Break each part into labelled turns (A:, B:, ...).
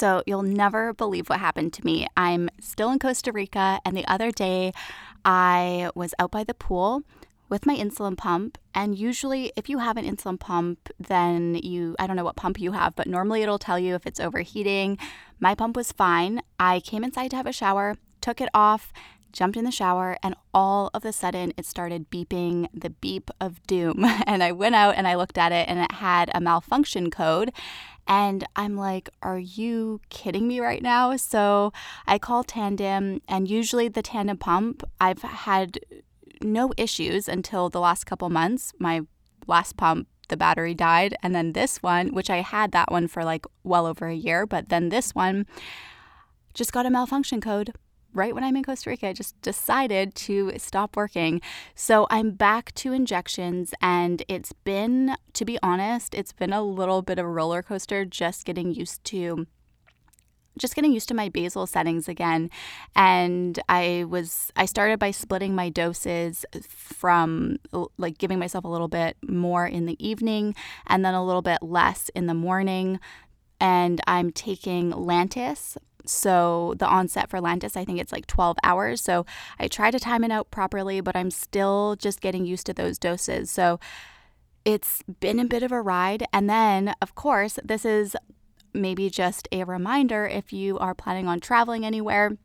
A: So you'll never believe what happened to me. I'm still in Costa Rica, and the other day I was out by the pool with my insulin pump. And usually, if you have an insulin pump, then you, I don't know what pump you have, but normally it'll tell you if it's overheating. My pump was fine. I came inside to have a shower, took it off, jumped in the shower, and all of a sudden it started beeping the beep of doom. And I went out and I looked at it, and it had a malfunction code. And I'm like, are you kidding me right now? So I call Tandem, and usually the Tandem pump, I've had no issues until the last couple months. My last pump, the battery died. And then this one, which I had that one for like well over a year, but then this one just got a malfunction code right when I'm in Costa Rica, I just decided to stop working. So I'm back to injections, and it's been, to be honest, it's been a little bit of a roller coaster just getting used to just getting used to my basal settings again and i was i started by splitting my doses from like giving myself a little bit more in the evening and then a little bit less in the morning and i'm taking lantus so the onset for Lantus, I think it's like 12 hours. So I try to time it out properly, but I'm still just getting used to those doses. So it's been a bit of a ride. And then, of course, this is maybe just a reminder if you are planning on traveling anywhere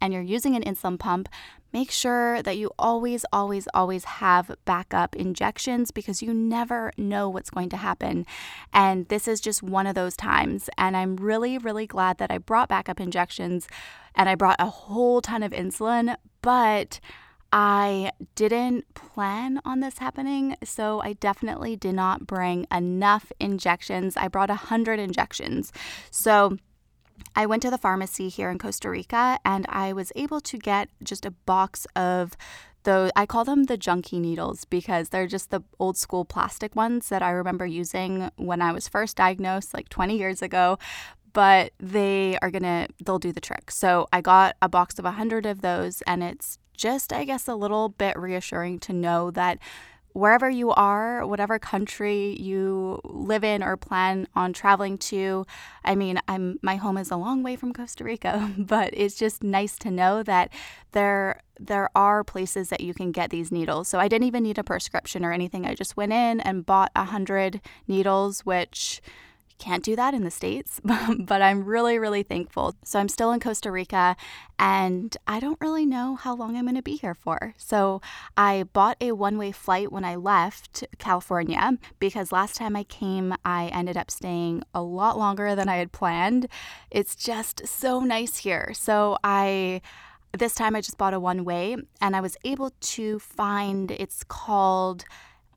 A: and you're using an insulin pump, make sure that you always, always, always have backup injections because you never know what's going to happen. And this is just one of those times. And I'm really, really glad that I brought backup injections and I brought a whole ton of insulin, but I didn't plan on this happening, so I definitely did not bring enough injections. I brought 100 injections. So I went to the pharmacy here in Costa Rica and I was able to get just a box of those I call them the junkie needles because they're just the old school plastic ones that I remember using when I was first diagnosed like 20 years ago but they are going to they'll do the trick. So I got a box of 100 of those and it's just, I guess, a little bit reassuring to know that wherever you are, whatever country you live in or plan on traveling to, I mean, I'm my home is a long way from Costa Rica, but it's just nice to know that there there are places that you can get these needles. So I didn't even need a prescription or anything. I just went in and bought a hundred needles, which can't do that in the States, but I'm really, really thankful. So I'm still in Costa Rica and I don't really know how long I'm going to be here for. So I bought a one way flight when I left California because last time I came, I ended up staying a lot longer than I had planned. It's just so nice here. So I. This time I just bought a one way and I was able to find it's called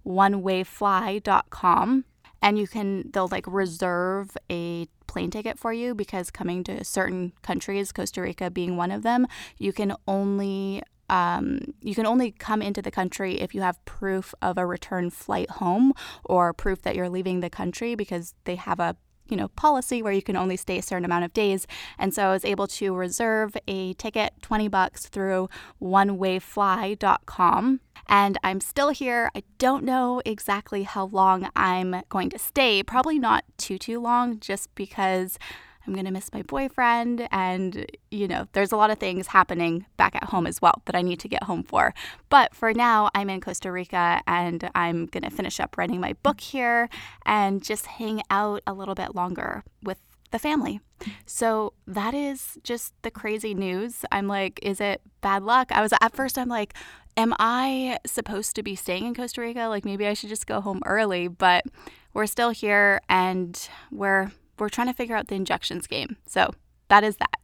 A: onewayfly.com and you can they'll like reserve a plane ticket for you because coming to certain countries costa rica being one of them you can only um, you can only come into the country if you have proof of a return flight home or proof that you're leaving the country because they have a you know policy where you can only stay a certain amount of days. And so i was able to reserve a ticket 20 bucks through onewayfly.com and I'm still here. I don't know exactly how long I'm going to stay. Probably not too, too long, just because I'm going to miss my boyfriend. And, you know, there's a lot of things happening back at home as well that I need to get home for. But for now, I'm in Costa Rica and I'm going to finish up writing my book here and just hang out a little bit longer with the family. So that is just the crazy news. I'm like, is it bad luck? I was at first, I'm like, am I supposed to be staying in Costa Rica? Like maybe I should just go home early, but we're still here and we're we're trying to figure out the injections game. So that is that.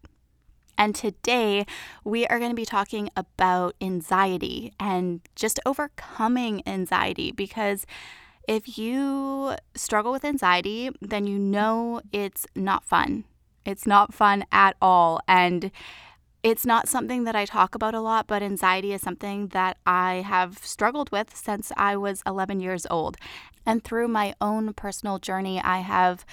A: And today we are going to be talking about anxiety and just overcoming anxiety because if you struggle with anxiety, then you know it's not fun. It's not fun at all. And it's not something that I talk about a lot, but anxiety is something that I have struggled with since I was 11 years old. And through my own personal journey, I have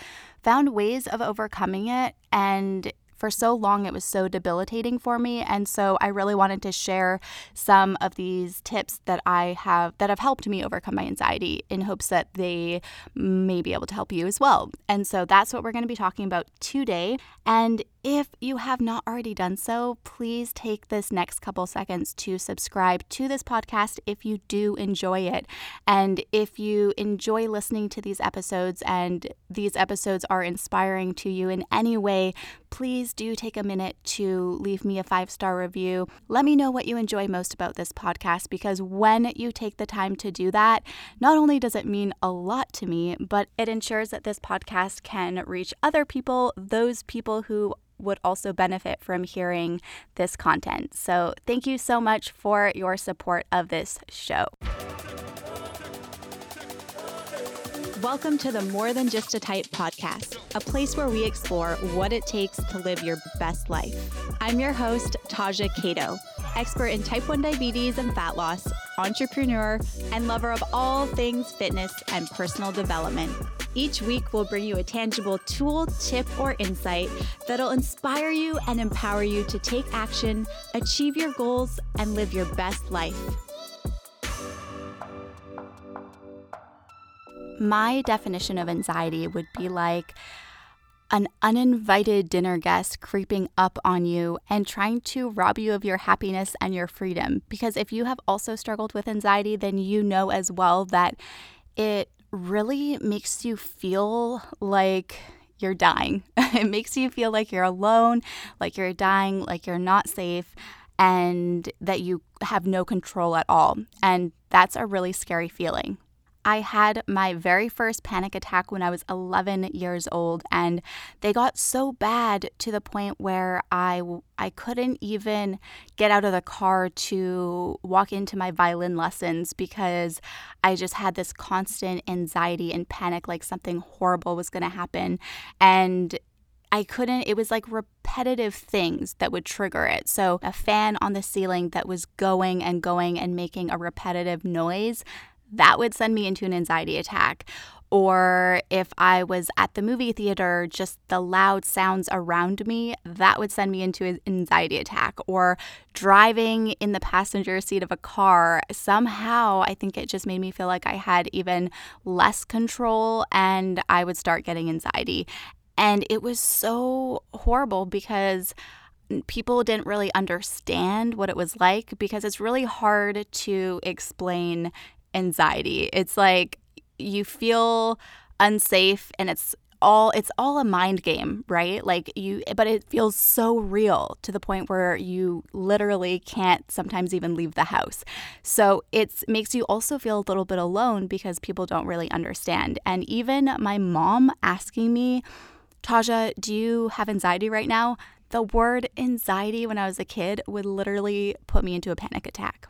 A: found ways of overcoming it. And for so long it was so debilitating for me and so I really wanted to share some of these tips that I have that have helped me overcome my anxiety in hopes that they may be able to help you as well. And so that's what we're going to be talking about today. And if you have not already done so, please take this next couple seconds to subscribe to this podcast if you do enjoy it. And if you enjoy listening to these episodes and these episodes are inspiring to you in any way, please do take a minute to leave me a five star review. Let me know what you enjoy most about this podcast because when you take the time to do that, not only does it mean a lot to me, but it ensures that this podcast can reach other people, those people who would also benefit from hearing this content. So, thank you so much for your support of this show. Welcome to the More Than Just a Type podcast, a place where we explore what it takes to live your best life. I'm your host, Taja Cato, expert in type 1 diabetes and fat loss, entrepreneur, and lover of all things fitness and personal development. Each week, we'll bring you a tangible tool, tip, or insight that'll inspire you and empower you to take action, achieve your goals, and live your best life. My definition of anxiety would be like an uninvited dinner guest creeping up on you and trying to rob you of your happiness and your freedom. Because if you have also struggled with anxiety, then you know as well that it really makes you feel like you're dying. it makes you feel like you're alone, like you're dying, like you're not safe, and that you have no control at all. And that's a really scary feeling. I had my very first panic attack when I was 11 years old, and they got so bad to the point where I, I couldn't even get out of the car to walk into my violin lessons because I just had this constant anxiety and panic like something horrible was going to happen. And I couldn't, it was like repetitive things that would trigger it. So, a fan on the ceiling that was going and going and making a repetitive noise that would send me into an anxiety attack. Or if I was at the movie theater, just the loud sounds around me, that would send me into an anxiety attack. Or driving in the passenger seat of a car, somehow I think it just made me feel like I had even less control and I would start getting anxiety. And it was so horrible because people didn't really understand what it was like because it's really hard to explain anxiety. It's like you feel unsafe and it's all it's all a mind game, right? Like you but it feels so real to the point where you literally can't sometimes even leave the house. So it makes you also feel a little bit alone because people don't really understand. And even my mom asking me, "Taja, do you have anxiety right now?" The word anxiety when I was a kid would literally put me into a panic attack.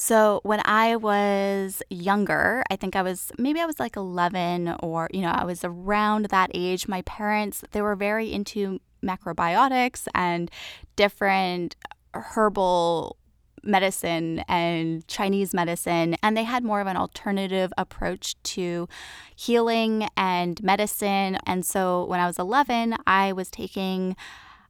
A: So when I was younger, I think I was maybe I was like 11 or, you know, I was around that age. My parents, they were very into macrobiotics and different herbal medicine and Chinese medicine, and they had more of an alternative approach to healing and medicine. And so when I was 11, I was taking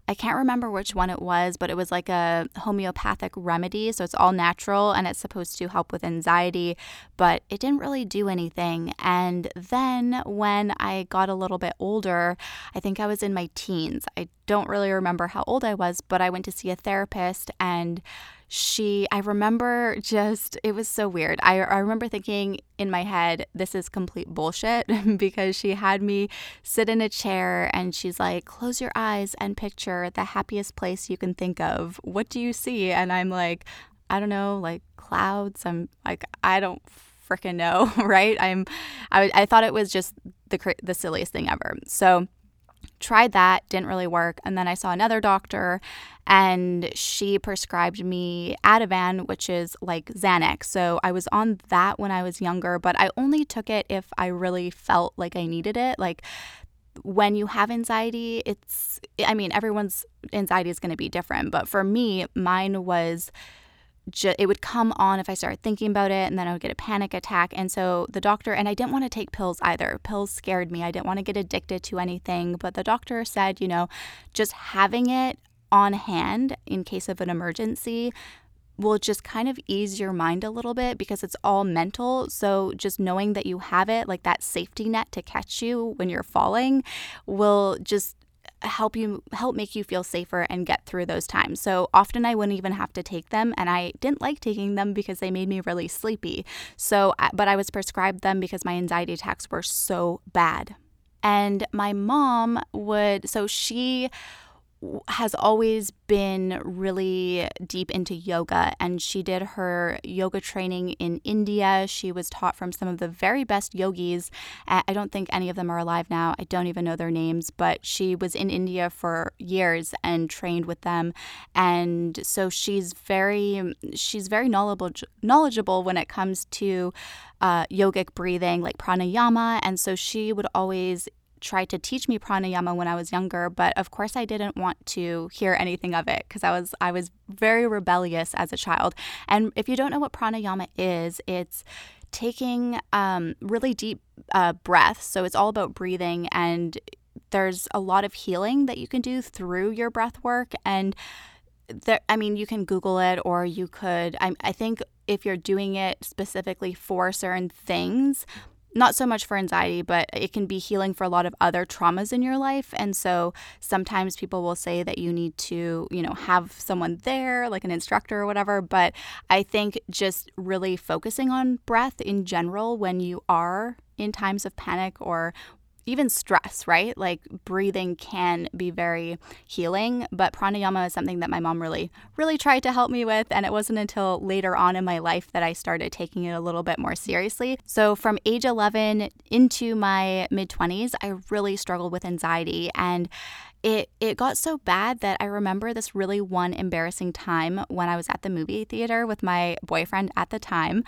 A: I can't remember which one it was, but it was like a homeopathic remedy. So it's all natural and it's supposed to help with anxiety, but it didn't really do anything. And then when I got a little bit older, I think I was in my teens. I don't really remember how old I was, but I went to see a therapist and she i remember just it was so weird. I, I remember thinking in my head this is complete bullshit because she had me sit in a chair and she's like close your eyes and picture the happiest place you can think of. What do you see? And i'm like i don't know like clouds. I'm like i don't freaking know right? I'm I, I thought it was just the the silliest thing ever. So tried that, didn't really work. And then I saw another doctor and she prescribed me Ativan, which is like Xanax. So I was on that when I was younger, but I only took it if I really felt like I needed it. Like when you have anxiety, it's, I mean, everyone's anxiety is going to be different. But for me, mine was ju- it would come on if I started thinking about it, and then I would get a panic attack. And so the doctor, and I didn't want to take pills either. Pills scared me. I didn't want to get addicted to anything. But the doctor said, you know, just having it on hand in case of an emergency will just kind of ease your mind a little bit because it's all mental. So just knowing that you have it, like that safety net to catch you when you're falling, will just help you help make you feel safer and get through those times. So often I wouldn't even have to take them and I didn't like taking them because they made me really sleepy. So but I was prescribed them because my anxiety attacks were so bad. And my mom would so she has always been really deep into yoga and she did her yoga training in India. She was taught from some of the very best yogis. I don't think any of them are alive now. I don't even know their names, but she was in India for years and trained with them. And so she's very she's very knowledgeable knowledgeable when it comes to uh, yogic breathing like pranayama and so she would always tried to teach me pranayama when I was younger, but of course I didn't want to hear anything of it because I was I was very rebellious as a child. And if you don't know what pranayama is, it's taking um, really deep uh, breaths. So it's all about breathing, and there's a lot of healing that you can do through your breath work. And there, I mean, you can Google it, or you could. I, I think if you're doing it specifically for certain things, not so much for anxiety, but it can be healing for a lot of other traumas in your life. And so sometimes people will say that you need to, you know, have someone there, like an instructor or whatever. But I think just really focusing on breath in general when you are in times of panic or even stress, right? Like breathing can be very healing, but pranayama is something that my mom really, really tried to help me with. And it wasn't until later on in my life that I started taking it a little bit more seriously. So from age 11 into my mid 20s, I really struggled with anxiety and it it got so bad that I remember this really one embarrassing time when I was at the movie theater with my boyfriend at the time.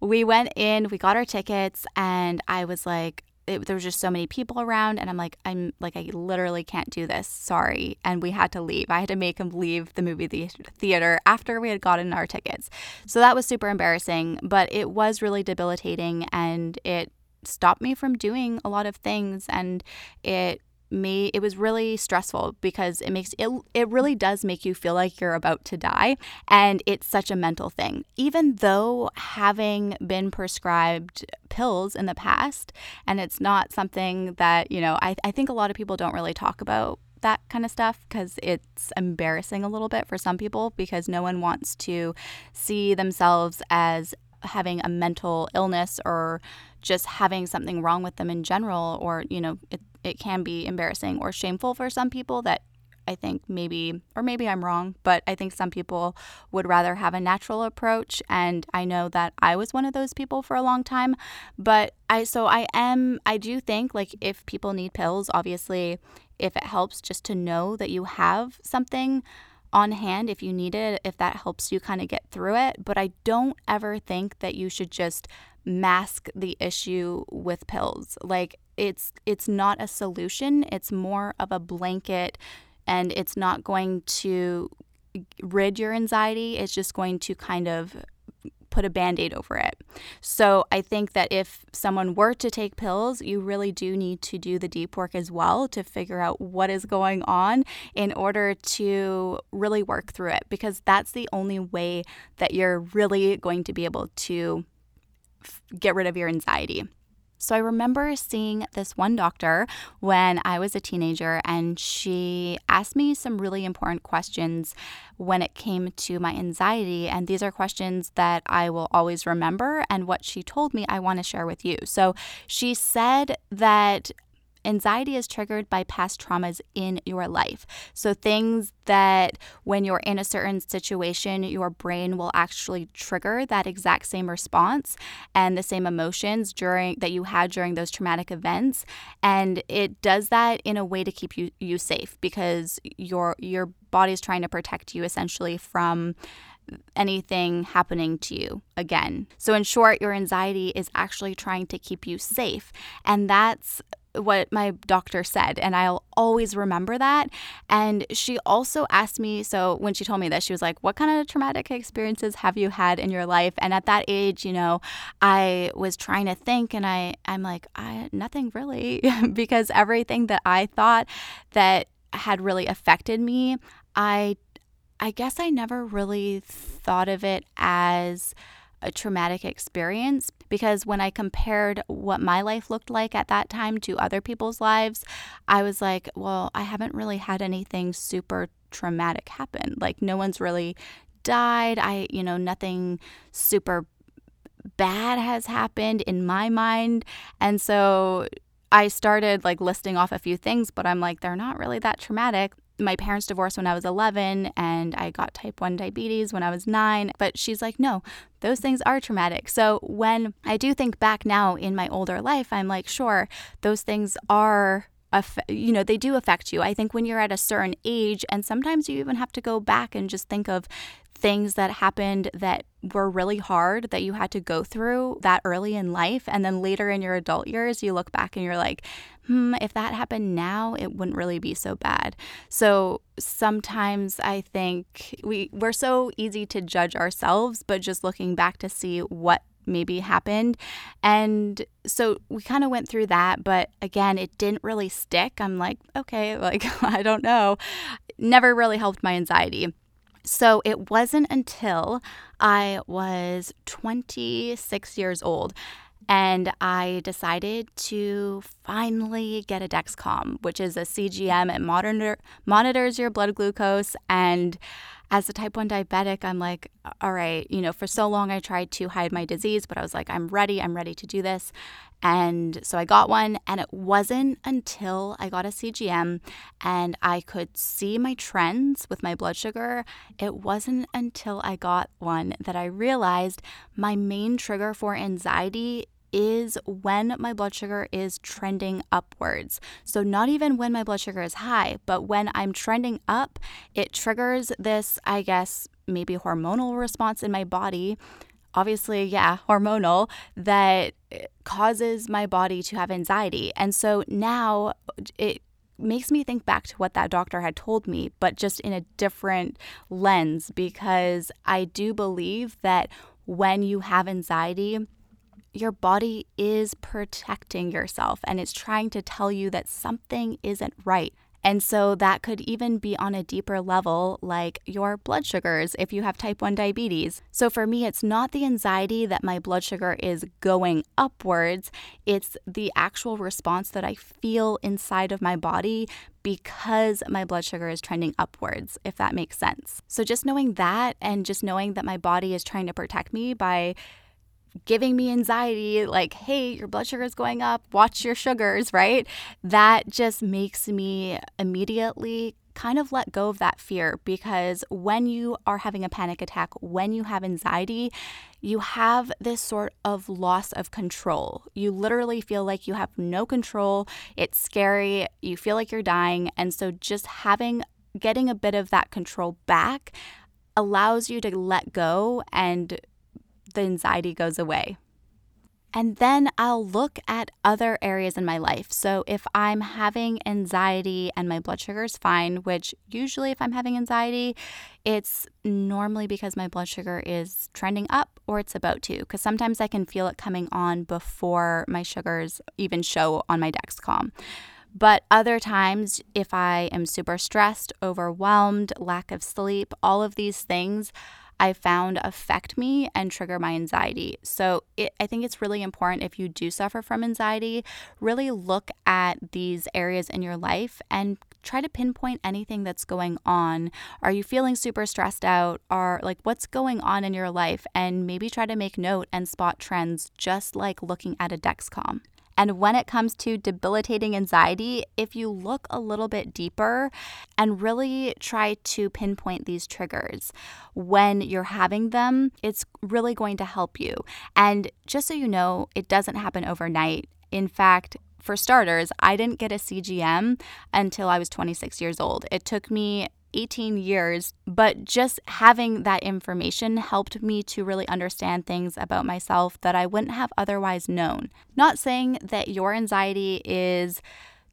A: We went in, we got our tickets, and I was like, it, there was just so many people around and i'm like i'm like i literally can't do this. Sorry. And we had to leave. I had to make him leave the movie the- theater after we had gotten our tickets. So that was super embarrassing but it was really debilitating and it stopped me from doing a lot of things and it me it was really stressful because it makes it it really does make you feel like you're about to die. And it's such a mental thing. Even though having been prescribed pills in the past and it's not something that you know I, I think a lot of people don't really talk about that kind of stuff because it's embarrassing a little bit for some people because no one wants to see themselves as having a mental illness or just having something wrong with them in general or you know it, it can be embarrassing or shameful for some people that I think maybe, or maybe I'm wrong, but I think some people would rather have a natural approach. And I know that I was one of those people for a long time. But I, so I am, I do think like if people need pills, obviously, if it helps just to know that you have something on hand if you need it, if that helps you kind of get through it. But I don't ever think that you should just mask the issue with pills. Like it's it's not a solution, it's more of a blanket and it's not going to rid your anxiety. It's just going to kind of put a band aid over it. So I think that if someone were to take pills, you really do need to do the deep work as well to figure out what is going on in order to really work through it because that's the only way that you're really going to be able to get rid of your anxiety. So I remember seeing this one doctor when I was a teenager, and she asked me some really important questions when it came to my anxiety. And these are questions that I will always remember. And what she told me, I want to share with you. So she said that Anxiety is triggered by past traumas in your life. So, things that when you're in a certain situation, your brain will actually trigger that exact same response and the same emotions during that you had during those traumatic events. And it does that in a way to keep you, you safe because your your body is trying to protect you essentially from anything happening to you again. So, in short, your anxiety is actually trying to keep you safe. And that's what my doctor said and I'll always remember that. And she also asked me so when she told me that she was like, "What kind of traumatic experiences have you had in your life?" And at that age, you know, I was trying to think and I I'm like, "I nothing really," because everything that I thought that had really affected me, I I guess I never really thought of it as a traumatic experience because when I compared what my life looked like at that time to other people's lives, I was like, well, I haven't really had anything super traumatic happen. Like, no one's really died. I, you know, nothing super bad has happened in my mind. And so I started like listing off a few things, but I'm like, they're not really that traumatic my parents divorced when I was 11 and I got type 1 diabetes when I was 9. But she's like, no, those things are traumatic. So when I do think back now in my older life, I'm like, sure, those things are you know they do affect you i think when you're at a certain age and sometimes you even have to go back and just think of things that happened that were really hard that you had to go through that early in life. And then later in your adult years, you look back and you're like, hmm, if that happened now, it wouldn't really be so bad. So sometimes I think we, we're so easy to judge ourselves, but just looking back to see what maybe happened. And so we kind of went through that, but again, it didn't really stick. I'm like, okay, like, I don't know. Never really helped my anxiety. So it wasn't until I was 26 years old and I decided to finally get a Dexcom, which is a CGM. It monitor, monitors your blood glucose. And as a type 1 diabetic, I'm like, all right, you know, for so long I tried to hide my disease, but I was like, I'm ready. I'm ready to do this. And so I got one, and it wasn't until I got a CGM and I could see my trends with my blood sugar. It wasn't until I got one that I realized my main trigger for anxiety is when my blood sugar is trending upwards. So, not even when my blood sugar is high, but when I'm trending up, it triggers this, I guess, maybe hormonal response in my body obviously, yeah, hormonal that causes my body to have anxiety. And so now it makes me think back to what that doctor had told me, but just in a different lens because I do believe that when you have anxiety, your body is protecting yourself and it's trying to tell you that something isn't right. And so that could even be on a deeper level, like your blood sugars if you have type 1 diabetes. So for me, it's not the anxiety that my blood sugar is going upwards, it's the actual response that I feel inside of my body because my blood sugar is trending upwards, if that makes sense. So just knowing that and just knowing that my body is trying to protect me by giving me anxiety, like, hey, your blood sugar is going up, watch your sugars, right? That just makes me immediately kind of let go of that fear because when you are having a panic attack, when you have anxiety, you have this sort of loss of control. You literally feel like you have no control. It's scary. You feel like you're dying. And so just having, getting a bit of that control back allows you to let go and the anxiety goes away. And then I'll look at other areas in my life. So if I'm having anxiety and my blood sugar is fine, which usually if I'm having anxiety, it's normally because my blood sugar is trending up or it's about to, because sometimes I can feel it coming on before my sugars even show on my Dexcom. But other times, if I am super stressed, overwhelmed, lack of sleep, all of these things, I found affect me and trigger my anxiety. So it, I think it's really important if you do suffer from anxiety, really look at these areas in your life and try to pinpoint anything that's going on. Are you feeling super stressed out? Are like what's going on in your life? And maybe try to make note and spot trends just like looking at a Dexcom. And when it comes to debilitating anxiety, if you look a little bit deeper and really try to pinpoint these triggers when you're having them, it's really going to help you. And just so you know, it doesn't happen overnight. In fact, for starters, I didn't get a CGM until I was 26 years old. It took me 18 years, but just having that information helped me to really understand things about myself that I wouldn't have otherwise known. Not saying that your anxiety is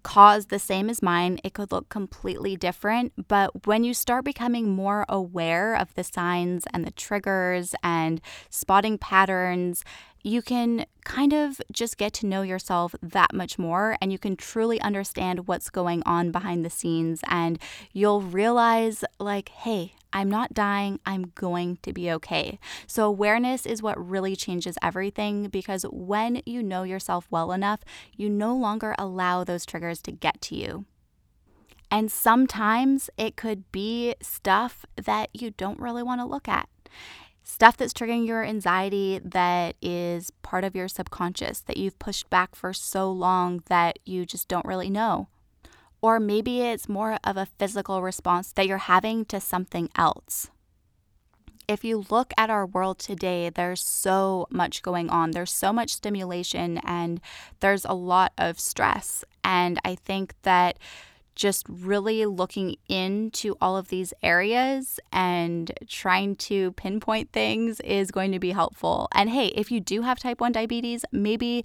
A: caused the same as mine, it could look completely different. But when you start becoming more aware of the signs and the triggers and spotting patterns, you can kind of just get to know yourself that much more and you can truly understand what's going on behind the scenes and you'll realize like hey I'm not dying, I'm going to be okay. So, awareness is what really changes everything because when you know yourself well enough, you no longer allow those triggers to get to you. And sometimes it could be stuff that you don't really want to look at stuff that's triggering your anxiety that is part of your subconscious that you've pushed back for so long that you just don't really know. Or maybe it's more of a physical response that you're having to something else. If you look at our world today, there's so much going on. There's so much stimulation and there's a lot of stress. And I think that just really looking into all of these areas and trying to pinpoint things is going to be helpful. And hey, if you do have type 1 diabetes, maybe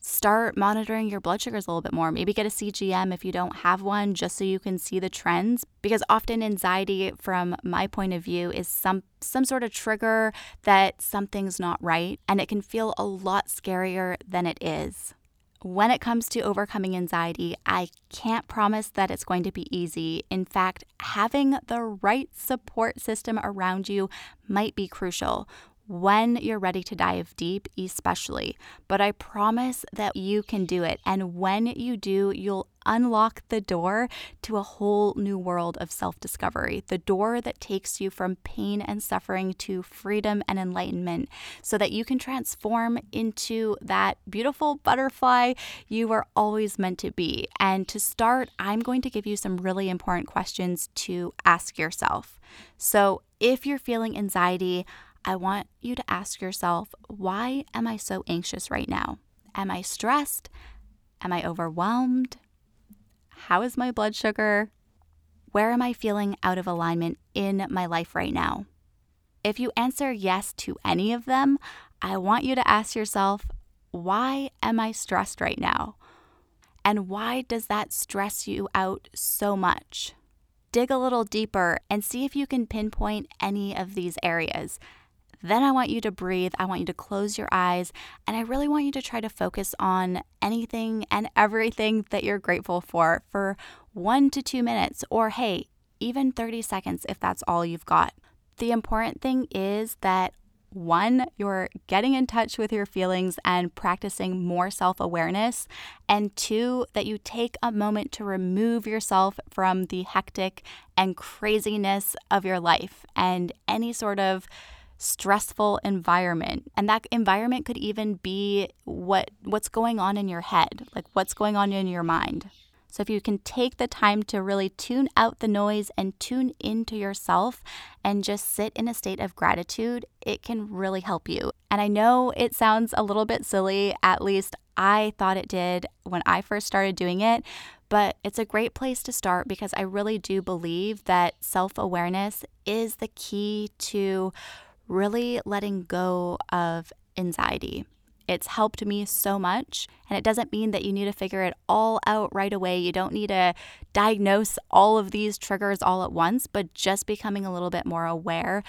A: start monitoring your blood sugars a little bit more. Maybe get a CGM if you don't have one, just so you can see the trends. Because often anxiety, from my point of view, is some some sort of trigger that something's not right, and it can feel a lot scarier than it is when it comes to overcoming anxiety, I can't promise that it's going to be easy. In fact, having the right support system around you might be crucial when you're ready to dive deep, especially. But I promise that you can do it. And when you do, you'll unlock the door to a whole new world of self discovery, the door that takes you from pain and suffering to freedom and enlightenment, so that you can transform into that beautiful butterfly you were always meant to be. And to start, I'm going to give you some really important questions to ask yourself. So, if you're feeling anxiety, I want you to ask yourself why am I so anxious right now? Am I stressed? Am I overwhelmed? How is my blood sugar? Where am I feeling out of alignment in my life right now? If you answer yes to any of them, I want you to ask yourself, why am I stressed right now? And why does that stress you out so much? Dig a little deeper and see if you can pinpoint any of these areas. Then I want you to breathe. I want you to close your eyes. And I really want you to try to focus on anything and everything that you're grateful for for one to two minutes, or hey, even 30 seconds if that's all you've got. The important thing is that one, you're getting in touch with your feelings and practicing more self awareness. And two, that you take a moment to remove yourself from the hectic and craziness of your life and any sort of stressful environment. And that environment could even be what what's going on in your head like what's going on in your mind. So if you can take the time to really tune out the noise and tune into yourself and just sit in a state of gratitude it can really help you. And i know it sounds a little bit silly at least i thought it did when i first started doing it but it's a great place to start because I really do believe that self awareness is the key to really letting go of anxiety. It's helped me so much. And it doesn't mean that you need to figure it all out right away. You don't need to diagnose all of these triggers all at once, but just becoming a little bit more aware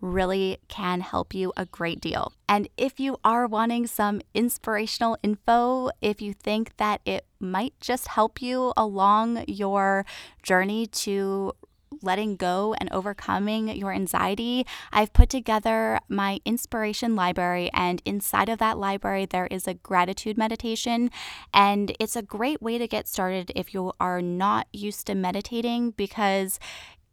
A: really can help you a great deal. And if you are wanting some inspirational info, if you think that it might just help you along your journey to letting go and overcoming your anxiety, I've put together my inspiration library. And inside of that library, there is a gratitude meditation. And it's a great way to get started if you are not used to meditating because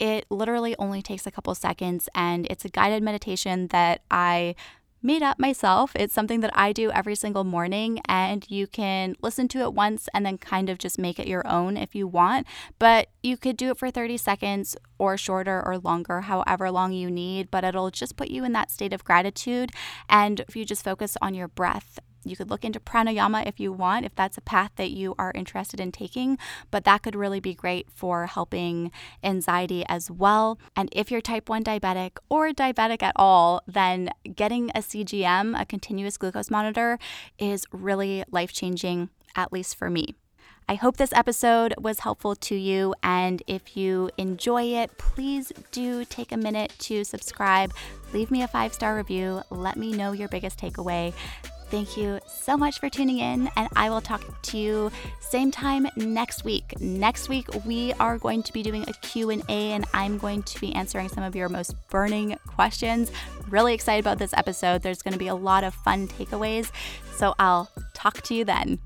A: it literally only takes a couple seconds and it's a guided meditation that I made up myself. It's something that I do every single morning, and you can listen to it once and then kind of just make it your own if you want. But you could do it for 30 seconds or shorter or longer, however long you need, but it'll just put you in that state of gratitude. And if you just focus on your breath, You could look into pranayama if you want, if that's a path that you are interested in taking, but that could really be great for helping anxiety as well. And if you're type 1 diabetic or diabetic at all, then getting a CGM, a continuous glucose monitor, is really life changing, at least for me. I hope this episode was helpful to you. And if you enjoy it, please do take a minute to subscribe, leave me a five star review, let me know your biggest takeaway. Thank you so much for tuning in, and I will talk to you same time next week. Next week we are going to be doing a Q&A and I'm going to be answering some of your most burning questions. Really excited about this episode. There's going to be a lot of fun takeaways. So I'll talk to you then.